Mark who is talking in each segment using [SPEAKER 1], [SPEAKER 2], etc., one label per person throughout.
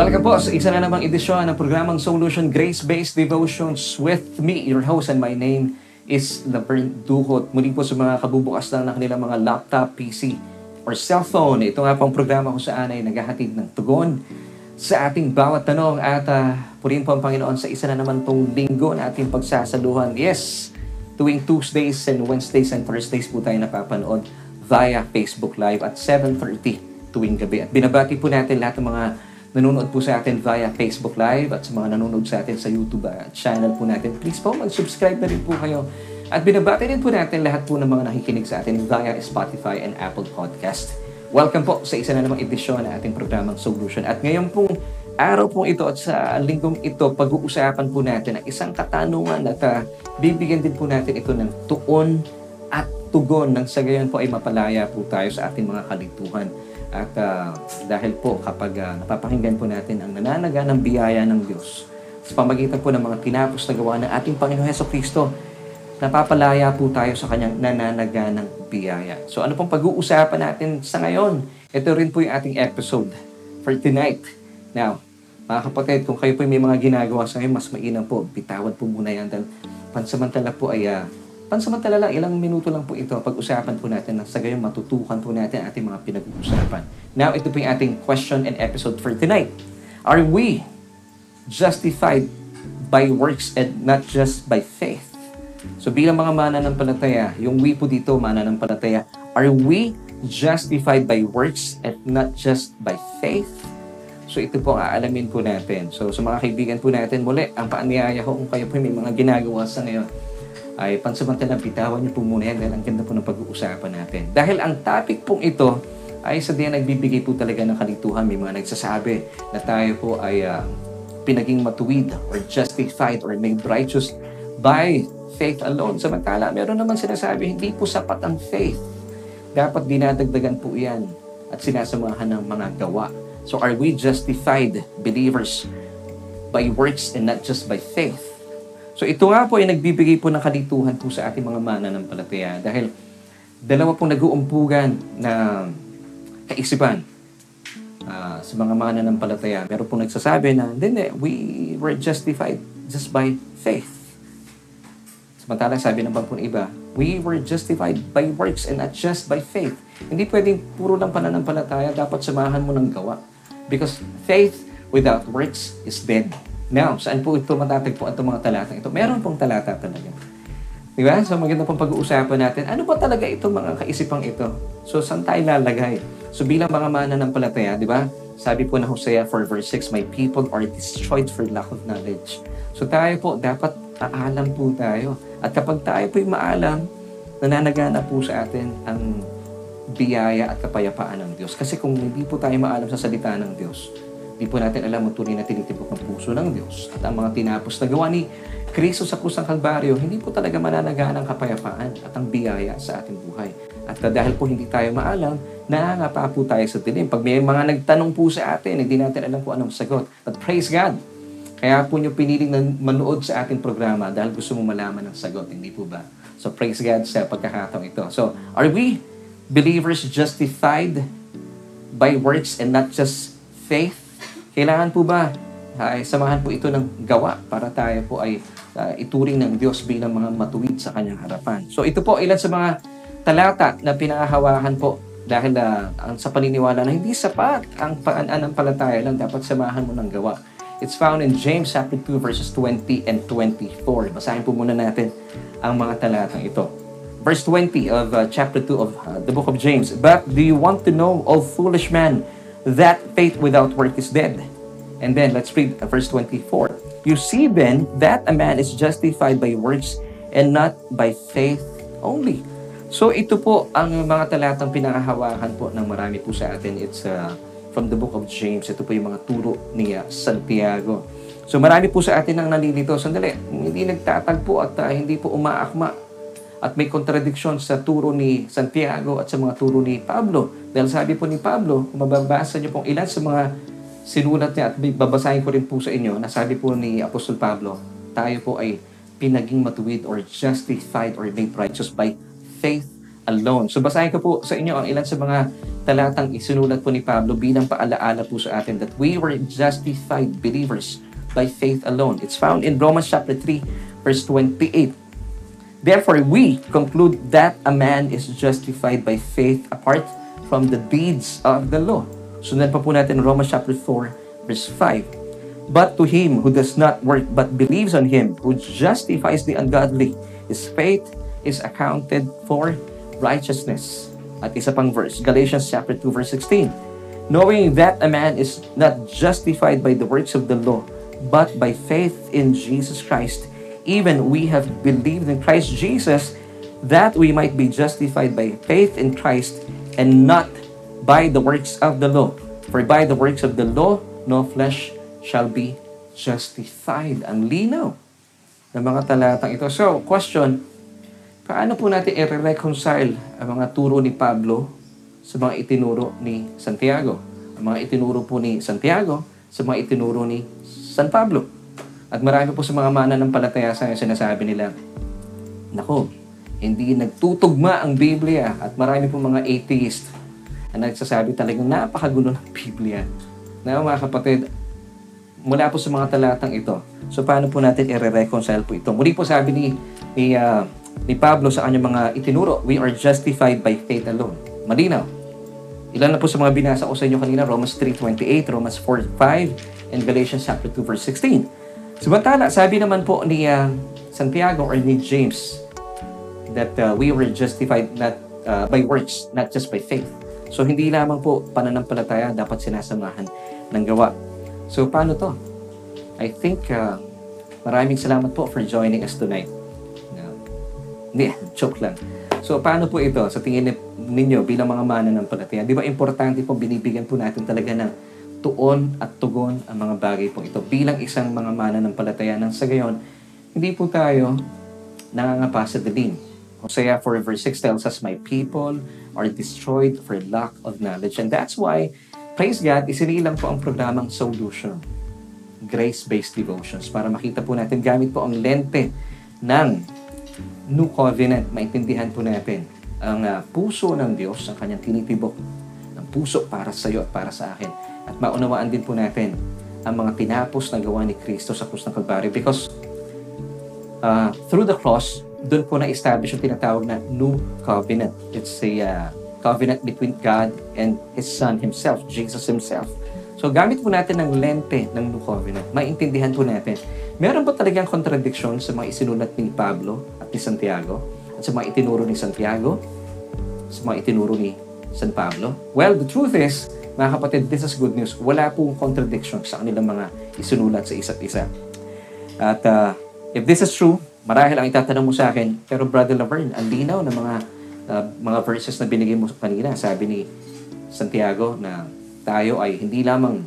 [SPEAKER 1] Welcome po sa isa na namang edisyon ng programang Solution Grace-Based Devotions with me, your host, and my name is Laverne Duhot. Muli po sa mga kabubukas lang ng kanilang mga laptop, PC, or cellphone. Ito nga pong programa kung saan ay naghahatid ng tugon sa ating bawat tanong at uh, purihin po ang Panginoon sa isa na naman pong linggo na ating pagsasaluhan. Yes, tuwing Tuesdays and Wednesdays and Thursdays po tayo napapanood via Facebook Live at 7.30 tuwing gabi. At binabati po natin lahat ng mga nanonood po sa atin via Facebook Live at sa mga nanonood sa atin sa YouTube uh, channel po natin. Please po, mag-subscribe na rin po kayo. At binabati rin po natin lahat po ng mga nakikinig sa atin via Spotify and Apple Podcast. Welcome po sa isa na namang edisyon ng ating programang Solution. At ngayon pong araw pong ito at sa linggong ito, pag-uusapan po natin ang isang katanungan at uh, bibigyan din po natin ito ng tuon at tugon nang sa gayon po ay mapalaya po tayo sa ating mga kalituhan. At uh, dahil po kapag uh, napapakinggan po natin ang nananaga ng biyaya ng Diyos sa pamagitan po ng mga tinapos na gawa ng ating Panginoon Heso Kristo, napapalaya po tayo sa kanyang nananaga ng biyaya. So ano pong pag-uusapan natin sa ngayon? Ito rin po yung ating episode for tonight. Now, mga kapatid, kung kayo po may mga ginagawa sa ngayon, mas mainam po, bitawan po muna yan dahil pansamantala po ay uh, Pansamantala lang, ilang minuto lang po ito. Pag-usapan po natin na sa gayon matutukan po natin ating mga pinag-uusapan. Now, ito po yung ating question and episode for tonight. Are we justified by works and not just by faith? So bilang mga mananampalataya, yung we po dito, mananampalataya, are we justified by works and not just by faith? So ito po ang aalamin po natin. So sa mga kaibigan po natin, muli, ang paanyaya ko kung kayo po may mga ginagawa sa ngayon, ay pansamantalang bitawan niyo po muna yan dahil ang ganda po ng pag-uusapan natin. Dahil ang topic pong ito ay sa diyan nagbibigay po talaga ng kalituhan. May mga nagsasabi na tayo po ay uh, pinaging matuwid or justified or made righteous by faith alone. Samantala, meron naman sinasabi, hindi po sapat ang faith. Dapat dinadagdagan po yan at sinasamahan ng mga gawa. So are we justified believers by works and not just by faith? So ito nga po ay nagbibigay po ng kalituhan po sa ating mga mananampalataya dahil dalawa pong nag-uumpugan na kaisipan uh, sa mga mananampalataya. Meron pong nagsasabi na, hindi, we were justified just by faith. Samantala, sabi ng po ng iba, we were justified by works and not just by faith. Hindi pwedeng puro lang pananampalataya, dapat samahan mo ng gawa. Because faith without works is dead. Now, saan po ito matatagpuan itong mga talatang ito? Meron pong talata talaga. Di ba? So maganda pong pag-uusapan natin, ano ba talaga itong mga kaisipang ito? So saan tayo lalagay? So bilang mga mananampalataya, di ba? Sabi po na Hosea 4 verse 6, My people are destroyed for lack of knowledge. So tayo po, dapat aalam po tayo. At kapag tayo po'y maalam, nananagana po sa atin ang biyaya at kapayapaan ng Diyos. Kasi kung hindi po tayo maalam sa salita ng Diyos, Di po natin alam ang tunay na tinitibok ng puso ng Diyos at ang mga tinapos na gawa ni Kristo sa kusang kalbaryo, hindi po talaga mananagaan ang kapayapaan at ang biyaya sa ating buhay. At dahil po hindi tayo maalam, nangangapa po tayo sa dilim. Pag may mga nagtanong po sa atin, hindi natin alam kung anong sagot. But praise God! Kaya po nyo piniling na manood sa ating programa dahil gusto mo malaman ang sagot, hindi po ba? So praise God sa pagkakataong ito. So, are we believers justified by works and not just faith? Kailangan po ba ay samahan po ito ng gawa para tayo po ay uh, ituring ng Diyos bilang mga matuwid sa kanyang harapan. So ito po ilan sa mga talata na pinakahawakan po dahil uh, sa paniniwala na hindi sapat ang paanampalataya lang dapat samahan mo ng gawa. It's found in James chapter 2 verses 20 and 24. Basahin po muna natin ang mga talatang ito. Verse 20 of uh, chapter 2 of uh, the book of James. But do you want to know, O foolish man, that faith without work is dead. And then let's read verse 24. You see then that a man is justified by works and not by faith only. So ito po ang mga talatang pinakahawakan po ng marami po sa atin. It's uh, from the book of James. Ito po yung mga turo ni uh, Santiago. So marami po sa atin ang nalilito. Sandali, hindi nagtatagpo at uh, hindi po umaakma at may kontradiksyon sa turo ni Santiago at sa mga turo ni Pablo. Dahil sabi po ni Pablo, kung mababasa niyo pong ilan sa mga sinulat niya at babasahin ko rin po sa inyo na sabi po ni Apostol Pablo, tayo po ay pinaging matuwid or justified or made righteous by faith alone. So basahin ko po sa inyo ang ilan sa mga talatang isinulat po ni Pablo bilang paalaala po sa atin that we were justified believers by faith alone. It's found in Romans chapter 3 verse 28. Therefore, we conclude that a man is justified by faith apart from the deeds of the law. Sundan pa po natin Romans chapter 4, verse 5. But to him who does not work but believes on him who justifies the ungodly, his faith is accounted for righteousness. At isa pang verse, Galatians chapter 2, verse 16. Knowing that a man is not justified by the works of the law, but by faith in Jesus Christ, even we have believed in Christ Jesus that we might be justified by faith in Christ and not by the works of the law. For by the works of the law, no flesh shall be justified. Ang linaw ng mga talatang ito. So, question, paano po natin i-reconcile ang mga turo ni Pablo sa mga itinuro ni Santiago? Ang mga itinuro po ni Santiago sa mga itinuro ni San Pablo. At marami po sa mga mana ng palataya sa sinasabi nila, Nako, hindi nagtutugma ang Biblia at marami po mga atheist na nagsasabi talagang napakagulo ng Biblia. Na mga kapatid, mula po sa mga talatang ito, so paano po natin i-reconcile po ito? Muli po sabi ni, ni, uh, ni Pablo sa kanyang mga itinuro, we are justified by faith alone. Malinaw. Ilan na po sa mga binasa ko sa inyo kanina, Romans 3.28, Romans 4.5, and Galatians chapter 2 verse 16. Samantala, sabi naman po ni uh, Santiago or ni James that uh, we were justified not uh, by works, not just by faith. So hindi lamang po pananampalataya dapat sinasamahan ng gawa. So paano to? I think uh, maraming salamat po for joining us tonight. Hindi, uh, joke lang. So paano po ito sa tingin ninyo bilang mga mananampalataya? Di ba importante po binibigyan po natin talaga ng tuon at tugon ang mga bagay po ito. Bilang isang mga mana ng palataya ng sa gayon, hindi po tayo nangangapa sa dilim. Hosea 4 verse 6 tells us, My people are destroyed for lack of knowledge. And that's why, praise God, isinilang po ang programang Solution. Grace-based devotions. Para makita po natin, gamit po ang lente ng New Covenant. Maintindihan po natin ang uh, puso ng Diyos, ang kanyang tinitibok ng puso para sa iyo at para sa akin at maunawaan din po natin ang mga tinapos na gawa ni Kristo sa krus ng Kalbaryo because uh, through the cross, doon po na-establish yung tinatawag na New Covenant. It's a uh, covenant between God and His Son Himself, Jesus Himself. So gamit po natin ng lente ng New Covenant. Maintindihan po natin. Meron ba talagang contradiction sa mga isinulat ni Pablo at ni Santiago? At sa mga itinuro ni Santiago? Sa mga itinuro ni San Pablo? Well, the truth is, mga kapatid, this is good news. Wala pong contradiction sa kanilang mga isunulat sa isa't isa. At uh, if this is true, marahil ang itatanong mo sa akin, pero Brother Laverne, ang linaw ng mga uh, mga verses na binigay mo kanina, sabi ni Santiago na tayo ay hindi lamang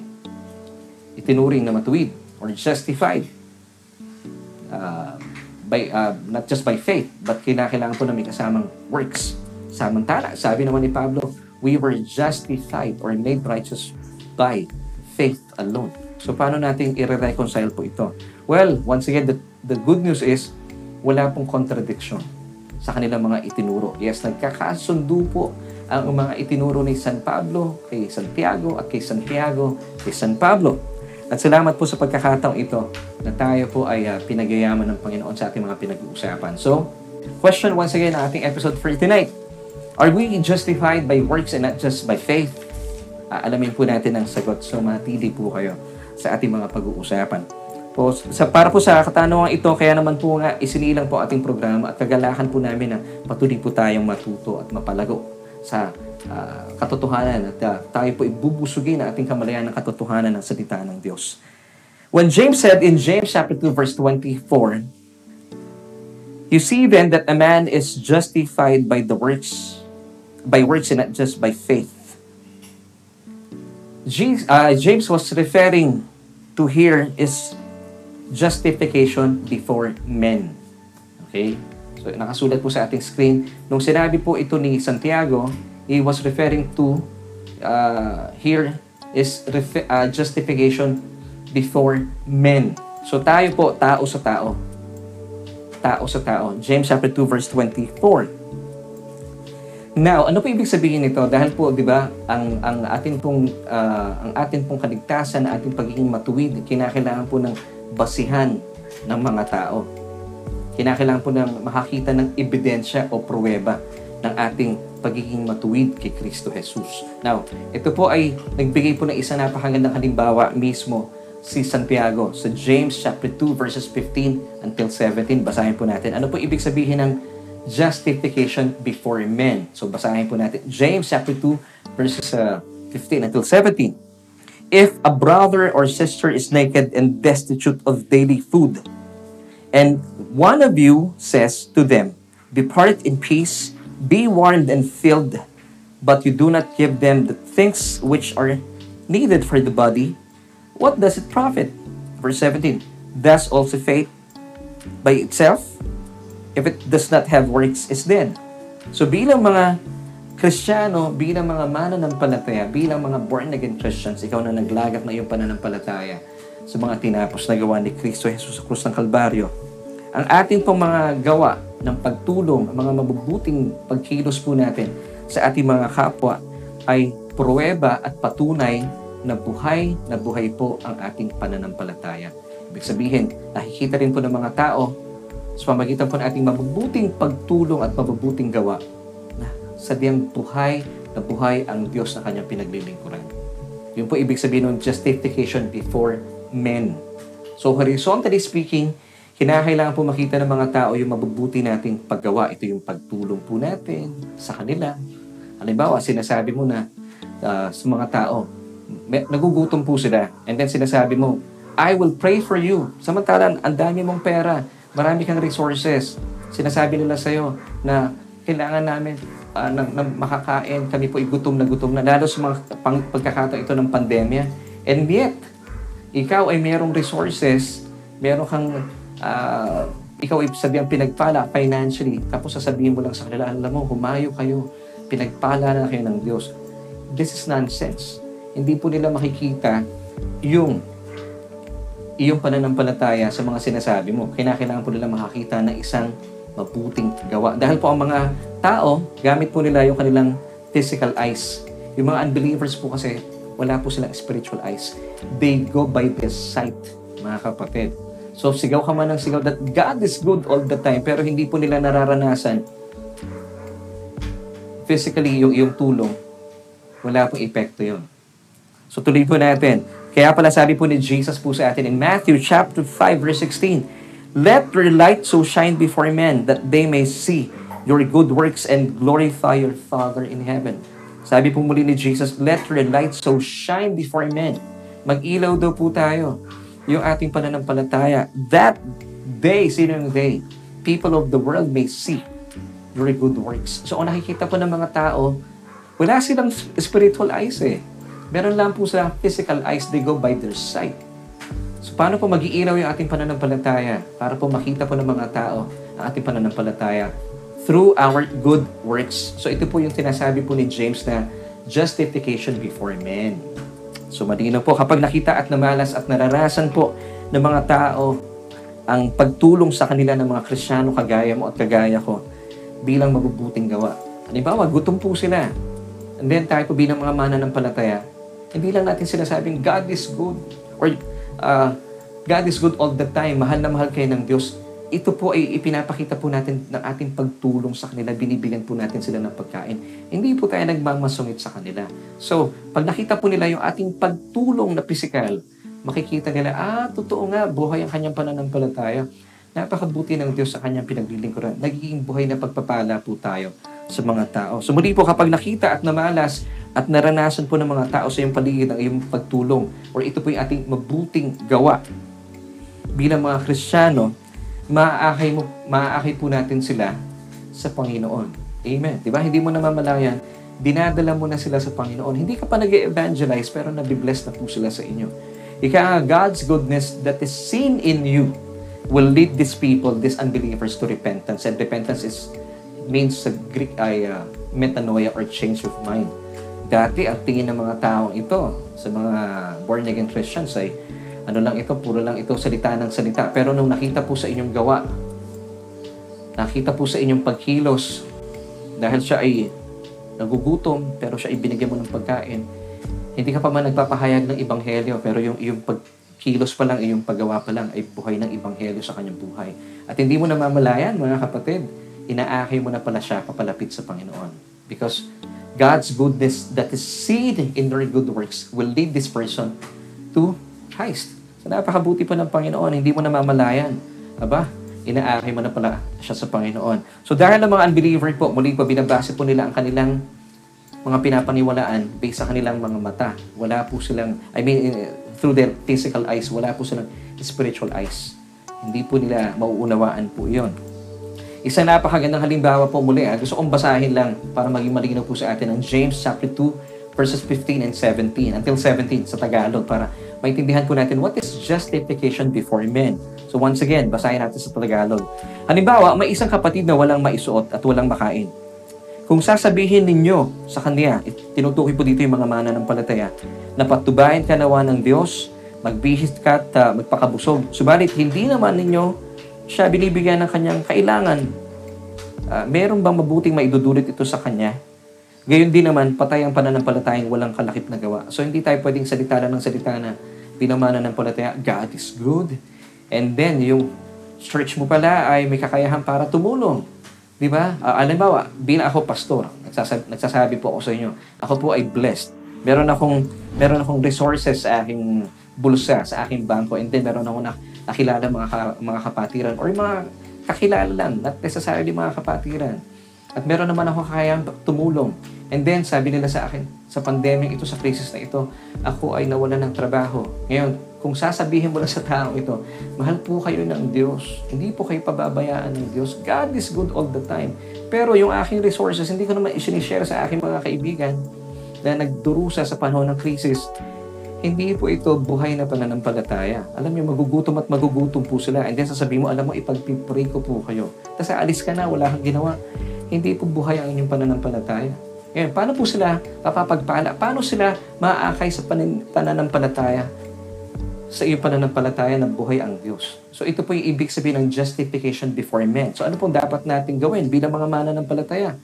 [SPEAKER 1] itinuring na matuwid or justified uh, by uh, not just by faith but kinakailangan po na may kasamang works samantala sabi naman ni Pablo we were justified or made righteous by faith alone. So paano natin i-reconcile po ito? Well, once again, the, the good news is wala pong contradiction sa kanilang mga itinuro. Yes, nagkakasundo po ang mga itinuro ni San Pablo kay Santiago at kay Santiago kay San Pablo. At salamat po sa pagkakataong ito na tayo po ay uh, pinagayaman ng Panginoon sa ating mga pinag-uusapan. So, question once again ang ating episode for tonight. Are we justified by works and not just by faith? Aalamin po natin ang sagot. So matili po kayo sa ating mga pag-uusapan. Po, sa, para po sa katanungan ito, kaya naman po nga isinilang po ating programa at kagalakan po namin na patuloy po tayong matuto at mapalago sa uh, katotohanan at uh, tayo po ibubusugin ang ating kamalayan ng katotohanan ng salita ng Diyos. When James said in James chapter 2 verse 24, You see then that a man is justified by the works by works and not just by faith. James, uh, James was referring to here is justification before men. Okay? So, nakasulat po sa ating screen. Nung sinabi po ito ni Santiago, he was referring to uh, here is refi- uh, justification before men. So, tayo po, tao sa tao. Tao sa tao. James chapter 2 verse 24. Now, ano po ibig sabihin nito? Dahil po, 'di ba, ang ang atin pong ah, ang atin pong kaligtasan, ang ating pagiging matuwid, kinakailangan po ng basihan ng mga tao. Kinakailangan po ng makakita ng ebidensya o pruweba ng ating pagiging matuwid kay Kristo Jesus. Now, ito po ay nagbigay po ng isang napakagandang halimbawa mismo si Santiago sa James chapter 2 verses 15 until 17. Basahin po natin. Ano po ibig sabihin ng justification before men? So basahin po natin. James chapter 2 verses uh, 15 until 17. If a brother or sister is naked and destitute of daily food, and one of you says to them, Depart in peace, be warmed and filled, but you do not give them the things which are needed for the body, what does it profit? Verse 17. Does also faith by itself, if it does not have works, is dead. So bilang mga Kristiyano, bilang mga mananampalataya, bilang mga born-again Christians, ikaw na naglagak na iyong pananampalataya sa mga tinapos na gawa ni Kristo Jesus sa krus ng Kalbaryo. Ang ating pong mga gawa ng pagtulong, mga mabubuting pagkilos po natin sa ating mga kapwa ay pruweba at patunay na buhay na buhay po ang ating pananampalataya. Ibig sabihin, nakikita rin po ng mga tao sa pamagitan po ng ating mabubuting pagtulong at mabubuting gawa na sadyang buhay na buhay ang Diyos na kanyang pinaglilingkuran. Yun po ibig sabihin ng justification before men. So horizontally speaking, kinakailangan po makita ng mga tao yung mabubuti nating paggawa. Ito yung pagtulong po natin sa kanila. Halimbawa, sinasabi mo na uh, sa mga tao, may, nagugutom po sila. And then sinasabi mo, I will pray for you. Samantalang, ang dami mong pera, marami kang resources. Sinasabi nila sa'yo na kailangan namin uh, ng, ng makakain, kami po gutom na gutom na, lalo sa mga pang, pagkakataon ito ng pandemya. And yet, ikaw ay merong resources, meron kang, uh, ikaw ay sabihan pinagpala financially, tapos sasabihin mo lang sa kanila, alam mo, humayo kayo, pinagpala na kayo ng Diyos. This is nonsense. Hindi po nila makikita yung iyong pananampalataya sa mga sinasabi mo. Kinakailangan po nila makakita ng isang mabuting gawa. Dahil po ang mga tao, gamit po nila yung kanilang physical eyes. Yung mga unbelievers po kasi, wala po silang spiritual eyes. They go by their sight, mga kapatid. So, sigaw ka man ng sigaw that God is good all the time, pero hindi po nila nararanasan physically yung iyong tulong, wala pong epekto yun. So, tuloy po natin. Kaya pala sabi po ni Jesus po sa atin in Matthew chapter 5 verse 16, Let your light so shine before men that they may see your good works and glorify your Father in heaven. Sabi po muli ni Jesus, Let your light so shine before men. Mag-ilaw daw po tayo yung ating pananampalataya. That day, sino yung day? People of the world may see your good works. So, kung nakikita po ng mga tao, wala silang spiritual eyes eh. Meron lang po sa physical eyes, they go by their sight. So paano po mag-iiraw yung ating pananampalataya? Para po makita po ng mga tao ang ating pananampalataya through our good works. So ito po yung tinasabi po ni James na justification before men. So malinaw po, kapag nakita at namalas at nararasan po ng mga tao ang pagtulong sa kanila ng mga Krisyano kagaya mo at kagaya ko bilang mabubuting gawa. Halimbawa, gutom po sila. And then tayo po bilang mga mananampalataya, hindi lang natin sinasabing God is good or uh, God is good all the time. Mahal na mahal kayo ng Diyos. Ito po ay ipinapakita po natin ng ating pagtulong sa kanila. Binibigyan po natin sila ng pagkain. Hindi po tayo nagmamasungit sa kanila. So, pag nakita po nila yung ating pagtulong na pisikal, makikita nila, ah, totoo nga, buhay ang kanyang pananampalataya. Napakabuti ng Diyos sa kanyang pinaglilingkuran. Nagiging buhay na pagpapala po tayo sa mga tao. So muli po, kapag nakita at namalas at naranasan po ng mga tao sa iyong paligid ang iyong pagtulong or ito po yung ating mabuting gawa bilang mga Kristiyano, maaakay, mo, maaakay po natin sila sa Panginoon. Amen. Di ba? Hindi mo namamalayan, dinadala mo na sila sa Panginoon. Hindi ka pa nag evangelize pero nabibless na po sila sa inyo. Ika God's goodness that is seen in you will lead these people, these unbelievers to repentance. And repentance is means sa Greek ay uh, metanoia or change of mind. Dati, ang tingin ng mga taong ito sa mga born-again Christians ay ano lang ito, puro lang ito salita ng salita. Pero nung nakita po sa inyong gawa, nakita po sa inyong pagkilos, dahil siya ay nagugutom, pero siya ibinigyan mo ng pagkain. Hindi ka pa man nagpapahayag ng ebanghelyo, pero yung iyong pagkilos pa lang, iyong paggawa pa lang ay buhay ng ebanghelyo sa kanyang buhay. At hindi mo namamalayan, mga kapatid, inaakay mo na pala siya papalapit sa Panginoon. Because God's goodness that is seen in your good works will lead this person to Christ. So napakabuti po ng Panginoon, hindi mo namamalayan. Aba, inaakay mo na pala siya sa Panginoon. So dahil ng mga unbeliever po, muli pa binabase po nila ang kanilang mga pinapaniwalaan based sa kanilang mga mata. Wala po silang, I mean, through their physical eyes, wala po silang spiritual eyes. Hindi po nila mauunawaan po yon. Isang napakagandang halimbawa po muli. Ah. Gusto kong basahin lang para maging malinaw po sa atin ang James chapter 2 verses 15 and 17 until 17 sa Tagalog para maintindihan po natin what is justification before men. So once again, basahin natin sa Tagalog. Halimbawa, may isang kapatid na walang maisuot at walang makain. Kung sasabihin ninyo sa kanya, tinutukoy po dito yung mga mana ng palataya, na patubayan ka nawa ng Diyos, magbihis ka at uh, magpakabusog. Subalit, hindi naman ninyo siya binibigyan ng kanyang kailangan. Uh, meron bang mabuting maidudulot ito sa kanya? Gayon din naman, patay ang pananampalatayang walang kalakip na gawa. So hindi tayo pwedeng salita lang ng salita na pinamana ng palataya, God is good. And then, yung church mo pala ay may kakayahan para tumulong. Di ba? Uh, alimbawa, bilang ako pastor, nagsasabi, nagsasabi po ako sa inyo, ako po ay blessed. Meron akong, meron akong resources sa aking bulsa, sa aking bangko, and then meron akong nakilala mga, ka, mga kapatiran or mga kakilala lang, not necessarily mga kapatiran. At meron naman ako kayang tumulong. And then, sabi nila sa akin, sa pandemic ito, sa crisis na ito, ako ay nawalan ng trabaho. Ngayon, kung sasabihin mo lang sa tao ito, mahal po kayo ng Diyos. Hindi po kayo pababayaan ng Diyos. God is good all the time. Pero yung aking resources, hindi ko naman isinishare sa aking mga kaibigan na nagdurusa sa panahon ng crisis hindi po ito buhay na pananampalataya. Alam niyo, magugutom at magugutom po sila. And then sasabihin mo, alam mo, ipagpipray ko po kayo. Tapos alis ka na, wala kang ginawa. Hindi po buhay ang inyong pananampalataya. Ngayon, paano po sila papapagpala? Paano sila maaakay sa panin- pananampalataya? Sa iyong pananampalataya na buhay ang Diyos. So ito po yung ibig sabihin ng justification before men. So ano pong dapat natin gawin bilang mga mananampalataya?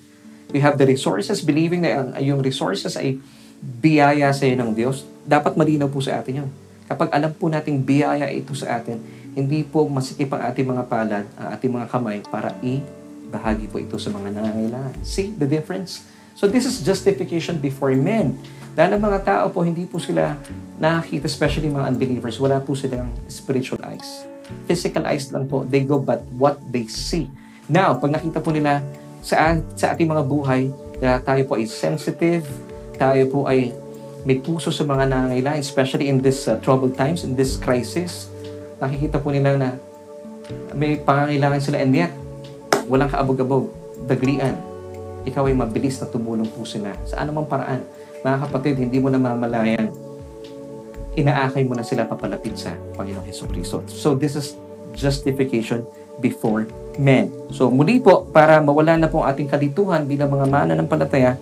[SPEAKER 1] We have the resources, believing na ang, yung resources ay biyaya sa iyo ng Diyos, dapat malinaw po sa atin yun. Kapag alam po nating biyaya ito sa atin, hindi po masikip ang ating mga palad, ang ating mga kamay para i-bahagi po ito sa mga nangangailangan. See the difference? So this is justification before men. Dahil ang mga tao po, hindi po sila nakakita, especially mga unbelievers, wala po silang spiritual eyes. Physical eyes lang po, they go but what they see. Now, pag nakita po nila sa, sa ating mga buhay, na tayo po ay sensitive, tayo po ay may puso sa mga nangangailangan, especially in this uh, troubled times, in this crisis. Nakikita po nila na may pangangailangan sila and yet, walang kaabog-abog, daglian. Ikaw ay mabilis na tumulong po sila sa anumang paraan. Mga kapatid, hindi mo namamalayan, inaakay mo na sila papalapit sa Panginoong Heso Kristo. So this is justification before men. So muli po, para mawala na po ating kalituhan bilang mga mana ng palataya,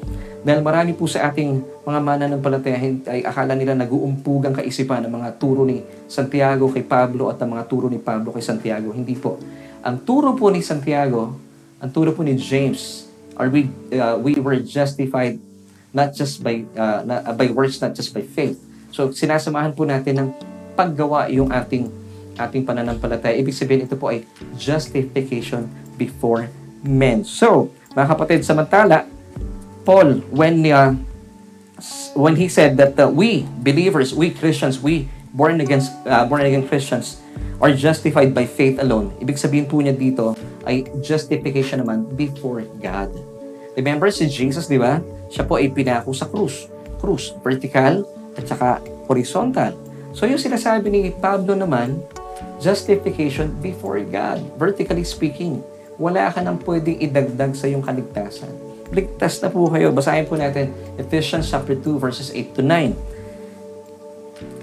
[SPEAKER 1] dahil marami po sa ating mga mananampalataya ay akala nila nag-uumpugang kaisipan ng mga turo ni Santiago kay Pablo at ang mga turo ni Pablo kay Santiago. Hindi po. Ang turo po ni Santiago, ang turo po ni James, are we, uh, we were justified not just by, uh, uh, by words, not just by faith. So, sinasamahan po natin ng paggawa yung ating ating pananampalataya. Ibig sabihin, ito po ay justification before men. So, mga kapatid, samantala, Paul when uh, when he said that uh, we believers, we Christians, we born again uh, born again Christians are justified by faith alone. Ibig sabihin po niya dito ay justification naman before God. Remember si Jesus, di ba? Siya po ay pinako sa krus. Krus, vertical at saka horizontal. So yung sinasabi ni Pablo naman, justification before God. Vertically speaking, wala ka nang pwedeng idagdag sa iyong kaligtasan ligtas na po kayo. Basahin po natin Ephesians chapter 2 verses 8 to 9.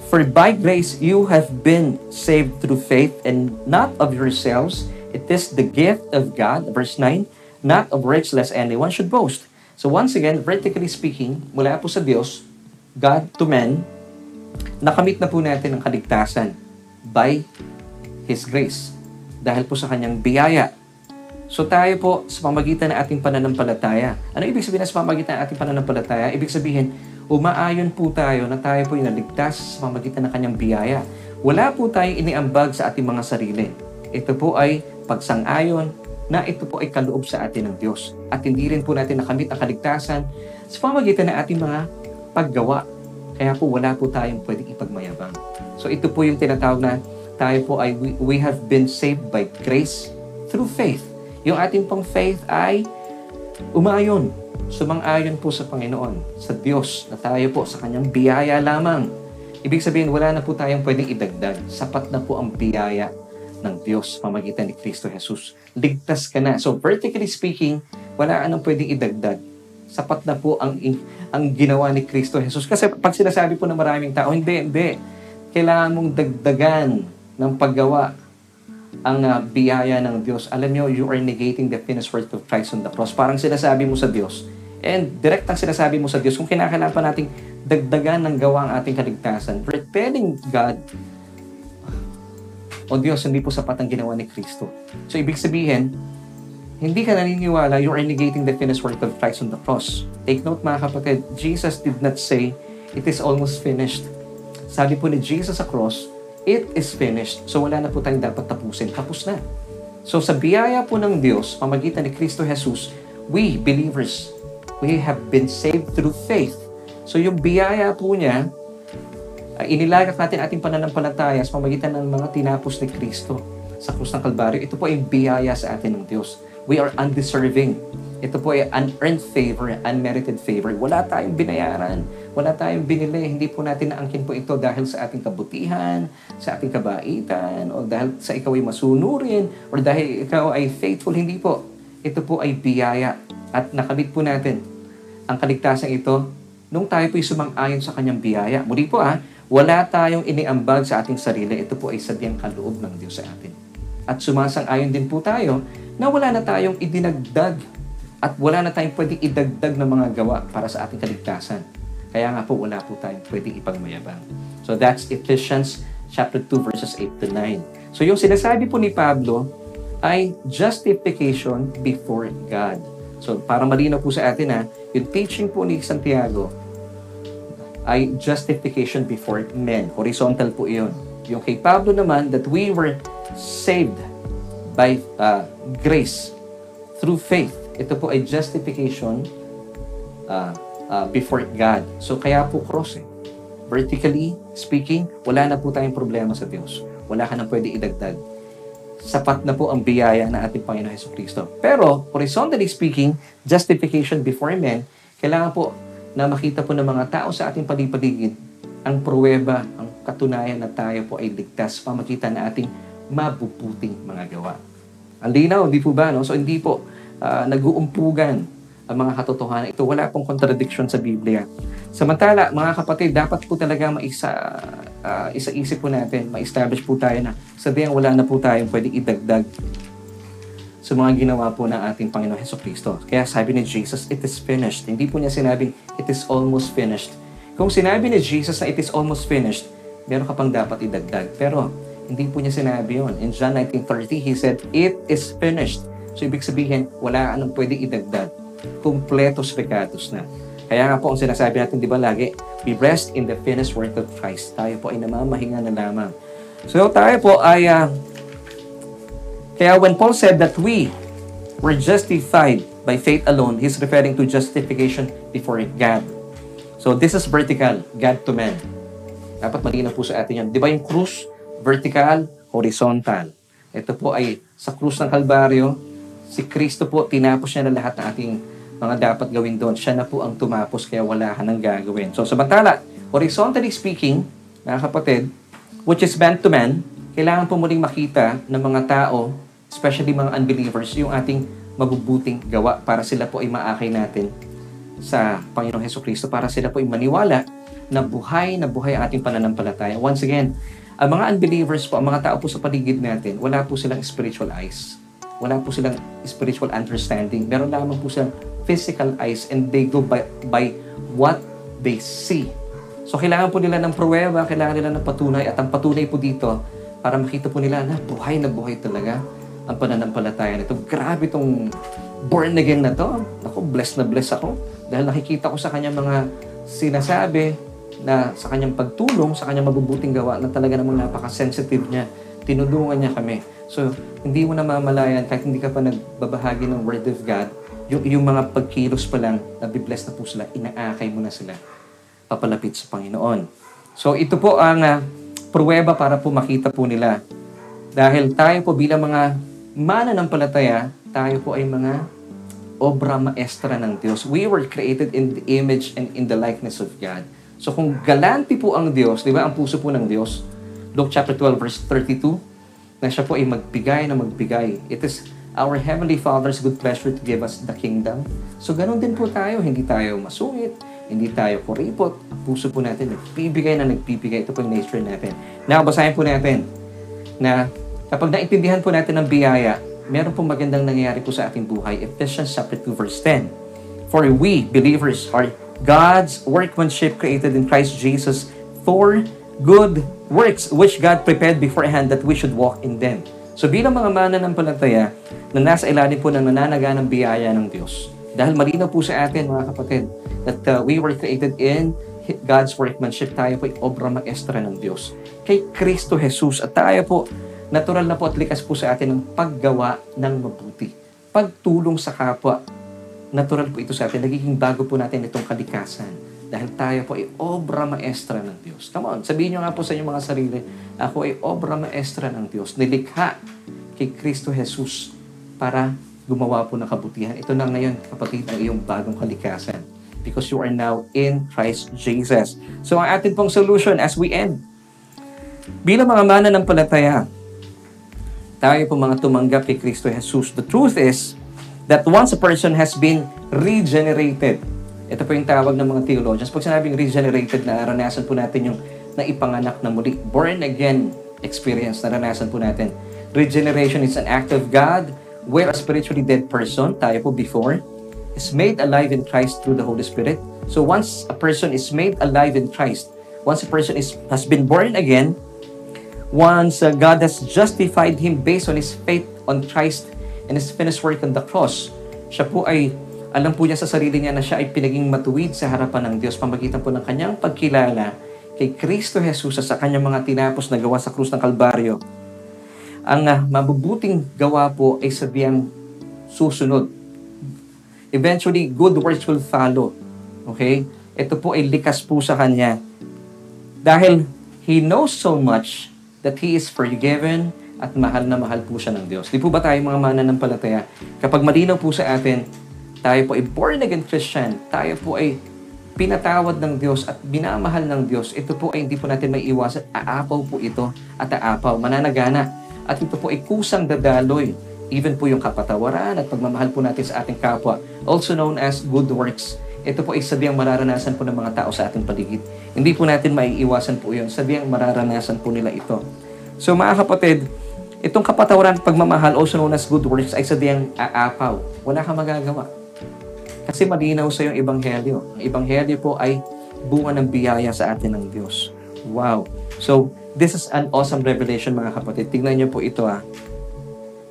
[SPEAKER 1] For by grace you have been saved through faith and not of yourselves. It is the gift of God, verse 9, not of works lest anyone should boast. So once again, vertically speaking, mula po sa Diyos, God to men, nakamit na po natin ang kaligtasan by His grace. Dahil po sa kanyang biyaya So tayo po sa pamagitan ng ating pananampalataya. Ano ibig sabihin sa pamagitan ng ating pananampalataya? Ibig sabihin, umaayon po tayo na tayo po yung naligtas sa pamagitan ng kanyang biyaya. Wala po tayong iniambag sa ating mga sarili. Ito po ay pagsang-ayon na ito po ay kaloob sa atin ng Diyos. At hindi rin po natin nakamit ang kaligtasan sa pamagitan ng ating mga paggawa. Kaya po wala po tayong pwedeng ipagmayabang. So ito po yung tinatawag na tayo po ay we, we have been saved by grace through faith. Yung ating pong faith ay umayon, sumang-ayon po sa Panginoon, sa Diyos, na tayo po sa kanyang biyaya lamang. Ibig sabihin, wala na po tayong pwedeng idagdag. Sapat na po ang biyaya ng Diyos pamagitan ni Kristo Jesus. Ligtas ka na. So vertically speaking, wala ka nang pwedeng idagdag. Sapat na po ang ang ginawa ni Kristo Jesus. Kasi pag sinasabi po ng maraming tao, hindi, hindi. Kailangan mong dagdagan ng paggawa ang uh, biyaya ng Diyos. Alam niyo, you are negating the finished work of Christ on the cross. Parang sinasabi mo sa Diyos. And direct ang sinasabi mo sa Diyos, kung kinakailangan pa nating dagdagan ng gawa ang ating kaligtasan, we're telling God, o Diyos, hindi po sapat ang ginawa ni Kristo. So, ibig sabihin, hindi ka naniniwala, you are negating the finished work of Christ on the cross. Take note mga kapatid, Jesus did not say, it is almost finished. Sabi po ni Jesus sa cross, it is finished. So wala na po tayong dapat tapusin. Tapos na. So sa biyaya po ng Diyos, pamagitan ni Kristo Jesus, we believers, we have been saved through faith. So yung biyaya po niya, ay inilagak natin ating pananampalataya sa pamagitan ng mga tinapos ni Kristo sa krus ng Kalbaryo. Ito po ay biyaya sa atin ng Diyos. We are undeserving. Ito po ay unearned favor, unmerited favor. Wala tayong binayaran. Wala tayong binili. Hindi po natin naangkin po ito dahil sa ating kabutihan, sa ating kabaitan, o dahil sa ikaw ay masunurin, or dahil ikaw ay faithful. Hindi po. Ito po ay biyaya. At nakamit po natin ang kaligtasan ito nung tayo po ay sumang-ayon sa kanyang biyaya. Muli po ah, wala tayong iniambag sa ating sarili. Ito po ay sadyang kaloob ng Diyos sa atin. At sumasang-ayon din po tayo na wala na tayong idinagdag at wala na tayong pwedeng idagdag ng mga gawa para sa ating kaligtasan. Kaya nga po, wala po tayong pwedeng ipagmayabang. So that's Ephesians chapter 2 verses 8 to 9. So yung sinasabi po ni Pablo ay justification before God. So para malinaw po sa atin ha, yung teaching po ni Santiago ay justification before men. Horizontal po iyon. Yung kay Pablo naman, that we were saved by uh, grace through faith. Ito po ay justification uh, uh, before God. So kaya po cross eh. Vertically speaking, wala na po tayong problema sa Diyos. Wala ka na pwede idagdag. Sapat na po ang biyaya ng ating Panginoon Heso Kristo. Pero, horizontally speaking, justification before men, kailangan po na makita po ng mga tao sa ating palipaligid ang pruweba, ang katunayan na tayo po ay ligtas pamagitan na ating mabubuting mga gawa. Ang linaw, hindi po ba? No? So hindi po uh, nag-uumpugan ang mga katotohanan. Ito wala pong contradiction sa Biblia. Samantala, mga kapatid, dapat po talaga maisa, uh, isa-isip po natin, ma-establish po tayo na sabihan wala na po tayong pwedeng idagdag sa mga ginawa po ng ating Panginoon Heso Kristo. Kaya sabi ni Jesus, it is finished. Hindi po niya sinabing, it is almost finished. Kung sinabi ni Jesus na it is almost finished, meron ka pang dapat idagdag. Pero hindi po niya sinabi yon. In John 19.30, He said, It is finished. So, ibig sabihin, wala ka nang pwede idagdag. Kompletos pecados na. Kaya nga po, ang sinasabi natin, di ba lagi, we rest in the finished work of Christ. Tayo po ay namamahinga na lamang. So, tayo po ay, uh, kaya when Paul said that we were justified by faith alone, he's referring to justification before God. So, this is vertical, God to man. Dapat malinaw po sa atin yan. Di ba yung krus, vertical, horizontal. Ito po ay sa krus ng Kalbaryo, si Kristo po, tinapos niya na lahat ng ating mga dapat gawin doon. Siya na po ang tumapos, kaya wala ka nang gagawin. So, samantala, horizontally speaking, mga kapatid, which is man to man, kailangan po muling makita ng mga tao, especially mga unbelievers, yung ating mabubuting gawa para sila po ay maakay natin sa Panginoong Heso Kristo para sila po ay maniwala na buhay na buhay ang ating pananampalataya. Once again, ang mga unbelievers po, ang mga tao po sa paligid natin, wala po silang spiritual eyes. Wala po silang spiritual understanding. Meron lamang po silang physical eyes and they go by, by what they see. So, kailangan po nila ng pruweba, kailangan nila ng patunay. At ang patunay po dito, para makita po nila na buhay na buhay talaga ang pananampalataya nito. Grabe itong born again na to. Ako, blessed na blessed ako. Dahil nakikita ko sa kanya mga sinasabi na sa kanyang pagtulong, sa kanyang mabubuting gawa na talaga namang napaka-sensitive niya. Tinulungan niya kami. So, hindi mo na mamalayan kahit hindi ka pa nagbabahagi ng Word of God, yung, yung mga pagkilos pa lang, nabibless na po sila, inaakay mo na sila papalapit sa Panginoon. So, ito po ang uh, pruweba para po makita po nila. Dahil tayo po bilang mga mananampalataya, tayo po ay mga obra maestra ng Diyos. We were created in the image and in the likeness of God. So kung galanti po ang Diyos, di ba, ang puso po ng Diyos, Luke chapter 12 verse 32, na siya po ay magbigay na magbigay. It is our Heavenly Father's good pleasure to give us the kingdom. So ganun din po tayo, hindi tayo masungit, hindi tayo kuripot. Ang puso po natin, nagbibigay na nagbibigay. Ito po yung nature natin. Now, basahin po natin na kapag naintindihan po natin ang biyaya, meron pong magandang nangyayari po sa ating buhay. Ephesians chapter 2 verse 10. For we, believers, are God's workmanship created in Christ Jesus for good works which God prepared beforehand that we should walk in them. So bilang mga mananampalataya na nasa ilalim po ng nananaga ng biyaya ng Diyos, dahil malinaw po sa atin mga kapatid that uh, we were created in God's workmanship, tayo po ay obra maestra ng Diyos. Kay Kristo Jesus at tayo po, natural na po at likas po sa atin ng paggawa ng mabuti. Pagtulong sa kapwa, natural po ito sa atin. Nagiging bago po natin itong kalikasan. Dahil tayo po ay obra maestra ng Diyos. Come on, sabihin nyo nga po sa inyong mga sarili, ako ay obra maestra ng Diyos. Nilikha kay Kristo Jesus para gumawa po ng kabutihan. Ito na ngayon, kapatid, ang iyong bagong kalikasan. Because you are now in Christ Jesus. So, ang atin pong solution as we end. Bilang mga mana ng palataya, tayo po mga tumanggap kay Kristo Jesus. The truth is, that once a person has been regenerated, ito po yung tawag ng mga theologians, pag sinabing regenerated, naranasan po natin yung naipanganak na muli, born again experience, naranasan po natin. Regeneration is an act of God where a spiritually dead person, tayo po before, is made alive in Christ through the Holy Spirit. So once a person is made alive in Christ, once a person is has been born again, once uh, God has justified him based on his faith on Christ and His finished work on the cross, siya po ay, alam po niya sa sarili niya na siya ay pinaging matuwid sa harapan ng Diyos pamagitan po ng kanyang pagkilala kay Kristo Jesus sa kanyang mga tinapos na gawa sa krus ng Kalbaryo. Ang uh, mabubuting gawa po ay sabihang susunod. Eventually, good works will follow. Okay? Ito po ay likas po sa kanya. Dahil He knows so much that He is forgiven, at mahal na mahal po siya ng Diyos. Di po ba tayo mga mananampalataya? Kapag malinaw po sa atin, tayo po ay born again Christian, tayo po ay pinatawad ng Diyos at binamahal ng Diyos, ito po ay hindi po natin may iwasan. Aapaw po ito at aapaw, mananagana. At ito po ay kusang dadaloy. Even po yung kapatawaran at pagmamahal po natin sa ating kapwa, also known as good works. Ito po ay sabiang mararanasan po ng mga tao sa ating paligid. Hindi po natin maiiwasan po yun. Sabiang mararanasan po nila ito. So mga kapatid, Itong kapatawaran at pagmamahal, also known as good works, ay sadyang aapaw. Wala kang magagawa. Kasi malinaw sa yung ebanghelyo. Ang ebanghelyo po ay bunga ng biyaya sa atin ng Diyos. Wow. So, this is an awesome revelation mga kapatid. Tingnan niyo po ito ah.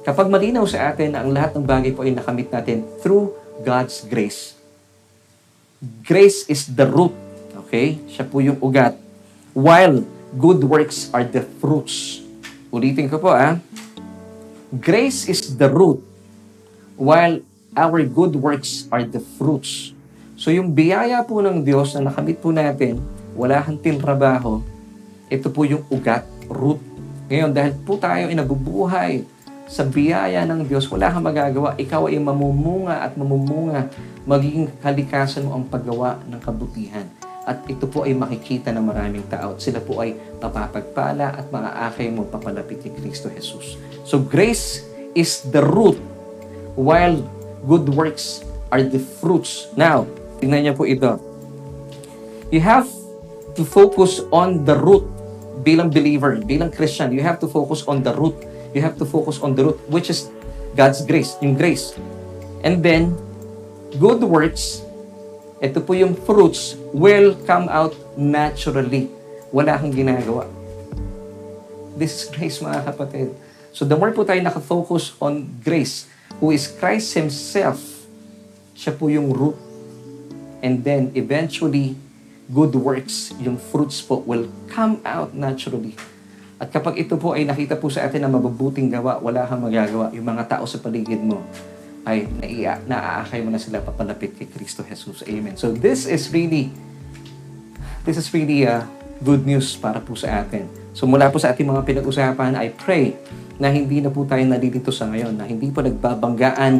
[SPEAKER 1] Kapag malinaw sa atin na ang lahat ng bagay po ay nakamit natin through God's grace. Grace is the root. Okay? Siya po yung ugat. While good works are the fruits. Ulitin ko po ah. Grace is the root while our good works are the fruits. So yung biyaya po ng Diyos na nakamit po natin, wala kang trabaho, ito po yung ugat, root. Ngayon, dahil po tayo ay nabubuhay sa biyaya ng Diyos, wala kang magagawa. Ikaw ay mamumunga at mamumunga, magiging kalikasan mo ang paggawa ng kabutihan at ito po ay makikita ng maraming tao at sila po ay papapagpala at maaakay mo papalapit kay Kristo Jesus. So grace is the root while good works are the fruits. Now, tingnan niyo po ito. You have to focus on the root bilang believer, bilang Christian. You have to focus on the root. You have to focus on the root which is God's grace, yung grace. And then, good works ito po yung fruits will come out naturally. Wala kang ginagawa. This is grace, mga kapatid. So the more po tayo nakafocus on grace, who is Christ Himself, siya po yung root. And then eventually, good works, yung fruits po will come out naturally. At kapag ito po ay nakita po sa atin na mabubuting gawa, wala kang magagawa, yung mga tao sa paligid mo ay naia, naaakay mo na sila papalapit kay Kristo Jesus. Amen. So this is really, this is really uh, good news para po sa atin. So mula po sa ating mga pinag-usapan, I pray na hindi na po tayo nalilito sa ngayon, na hindi po nagbabanggaan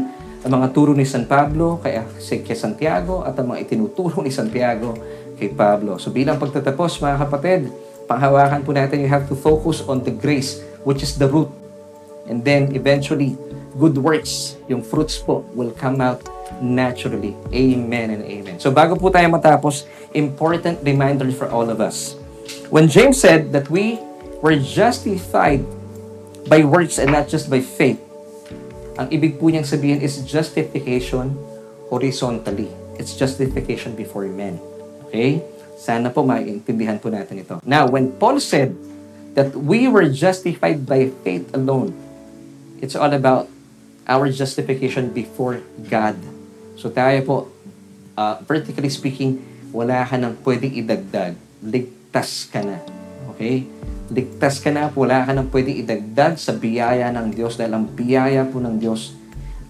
[SPEAKER 1] ang mga turo ni San Pablo kaya kay Santiago at ang mga itinuturo ni Santiago kay Pablo. So bilang pagtatapos mga kapatid, panghawakan po natin you have to focus on the grace which is the root. And then eventually, good works, yung fruits po will come out naturally. Amen and amen. So bago po tayo matapos, important reminder for all of us. When James said that we were justified by works and not just by faith, ang ibig po niyang sabihin is justification horizontally. It's justification before men. Okay? Sana po maintindihan po natin ito. Now, when Paul said that we were justified by faith alone, it's all about our justification before God. So tayo po, uh, vertically speaking, wala ka nang pwedeng idagdag. Ligtas ka na. Okay? Ligtas ka na, wala ka nang pwedeng idagdag sa biyaya ng Diyos dahil ang biyaya po ng Diyos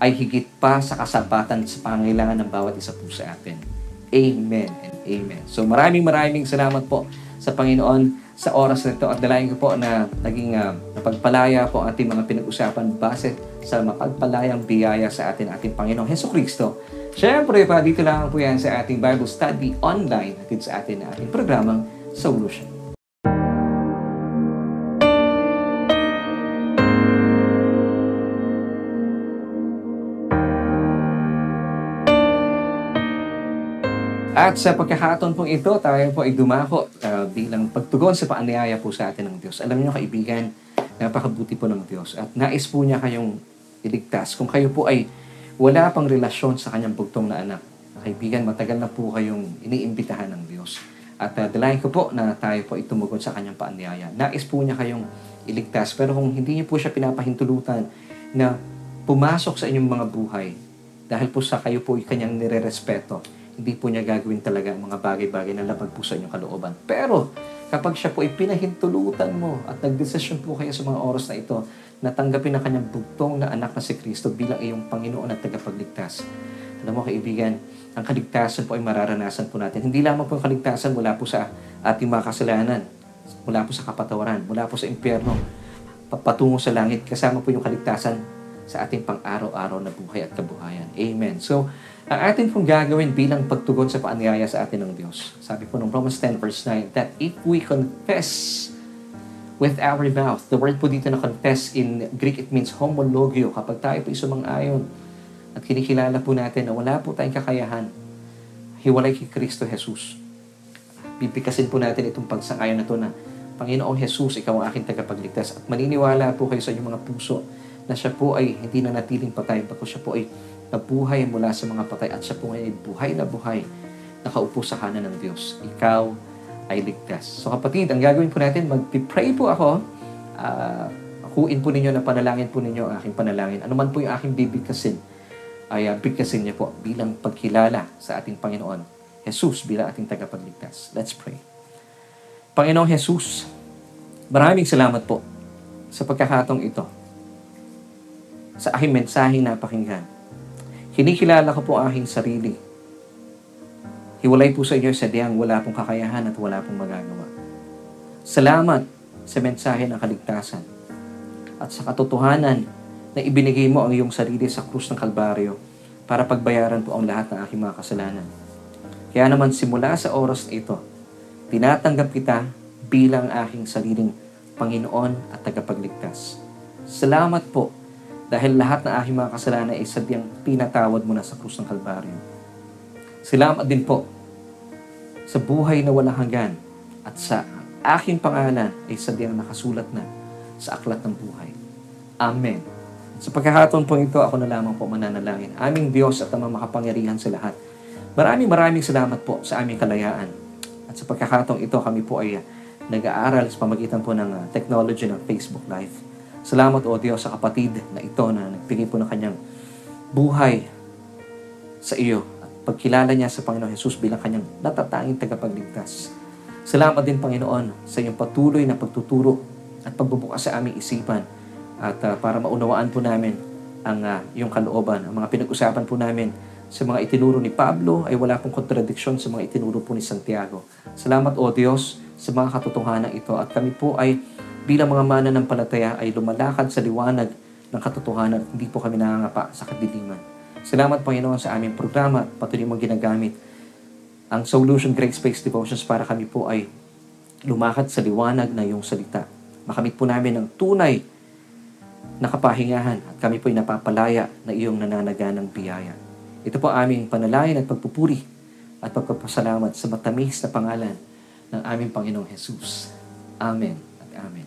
[SPEAKER 1] ay higit pa sa kasapatan sa pangailangan ng bawat isa po sa atin. Amen and amen. So maraming maraming salamat po sa Panginoon sa oras na ito at dalayan ko po na naging uh, napagpalaya po ating mga pinag-usapan base sa mapagpalayang biyaya sa atin ating Panginoong Heso Kristo. Siyempre pa, dito lang po yan sa ating Bible Study online at sa atin na ating programang Solution. At sa pagkakataon pong ito, tayo po ay dumako uh, bilang pagtugon sa paanyaya po sa atin ng Diyos. Alam niyo kaibigan, napakabuti po ng Diyos at nais po niya kayong iligtas. Kung kayo po ay wala pang relasyon sa kanyang bugtong na anak, kaibigan, matagal na po kayong iniimbitahan ng Diyos. At uh, dalayan ko po na tayo po ay tumugon sa kanyang paanyaya. Nais po niya kayong iligtas. Pero kung hindi niyo po siya pinapahintulutan na pumasok sa inyong mga buhay, dahil po sa kayo po ay kanyang nire-respeto, hindi po niya gagawin talaga ang mga bagay-bagay na labag po sa inyong kalooban. Pero, kapag siya po ay pinahintulutan mo at nagdesisyon po kayo sa mga oras na ito na tanggapin ang kanyang bugtong na anak na si Kristo bilang iyong Panginoon at tagapagligtas. Alam mo kaibigan, ang kaligtasan po ay mararanasan po natin. Hindi lamang po ang kaligtasan mula po sa ating mga kasalanan, mula po sa kapatawaran, mula po sa impyerno, patungo sa langit, kasama po yung kaligtasan sa ating pang-araw-araw na buhay at kabuhayan. Amen. So, ang atin pong gagawin bilang pagtugon sa paanyaya sa atin ng Diyos. Sabi po ng Romans 10 verse 9, that if we confess with our mouth, the word po dito na confess in Greek, it means homologio. Kapag tayo po isumang-ayon at kinikilala po natin na wala po tayong kakayahan, hiwalay kay Kristo Jesus. Bibikasin po natin itong pagsang-ayon na to na Panginoong Jesus, ikaw ang aking tagapagligtas. At maniniwala po kayo sa inyong mga puso na siya po ay hindi na natiling patay, pagko siya po ay nabuhay mula sa mga patay at siya po ngayon buhay na buhay nakaupo sa kanan ng Diyos. Ikaw ay ligtas. So kapatid, ang gagawin po natin, mag-pray po ako. Uh, akuin po ninyo na panalangin po ninyo ang aking panalangin. Ano man po yung aking bibigkasin, ay uh, bigkasin niyo po bilang pagkilala sa ating Panginoon. Jesus bilang ating tagapagligtas. Let's pray. Panginoong Jesus, maraming salamat po sa pagkakatong ito. Sa aking mensahe na pakinggan Kinikilala ko po aking sarili. Hiwalay po sa inyo sa diyang wala pong kakayahan at wala pong magagawa. Salamat sa mensahe ng kaligtasan at sa katotohanan na ibinigay mo ang iyong sarili sa krus ng Kalbaryo para pagbayaran po ang lahat ng aking mga kasalanan. Kaya naman simula sa oras na ito, tinatanggap kita bilang aking sariling Panginoon at tagapagligtas. Salamat po dahil lahat ng aking mga kasalanan ay sadyang pinatawad mo na sa krus ng Kalbaryo. Salamat din po sa buhay na walang hanggan at sa aking pangalan ay sadyang nakasulat na sa aklat ng buhay. Amen. Sa pagkakataon po ito, ako na lamang po mananalangin. Aming Diyos at ang makapangyarihan sa lahat. Maraming maraming salamat po sa aming kalayaan. At sa pagkakataong ito, kami po ay nag-aaral sa pamagitan po ng uh, technology ng Facebook Live. Salamat, O Diyos, sa kapatid na ito na nagbigay po ng kanyang buhay sa iyo at pagkilala niya sa Panginoon Jesus bilang kanyang natatanging tagapagligtas. Salamat din, Panginoon, sa iyong patuloy na pagtuturo at pagbubukas sa aming isipan at ah, para maunawaan po namin ang ah, iyong kalooban. Ang mga pinag-usapan po namin sa mga itinuro ni Pablo ay wala pong kontradiksyon sa mga itinuro po ni Santiago. Salamat, O Diyos, sa mga katotohanan ito at kami po ay bilang mga mananampalataya ay lumalakad sa liwanag ng katotohanan at hindi po kami nangangapa sa kadiliman. Salamat, Panginoon, sa aming programa at patuloy mong ginagamit ang Solution Grace Based Devotions para kami po ay lumakad sa liwanag na iyong salita. Makamit po namin ang tunay na kapahingahan at kami po ay napapalaya na iyong nananaganang biyaya. Ito po aming panalayan at pagpupuri at pagpapasalamat sa matamis na pangalan ng aming Panginoong Jesus. Amen at Amen.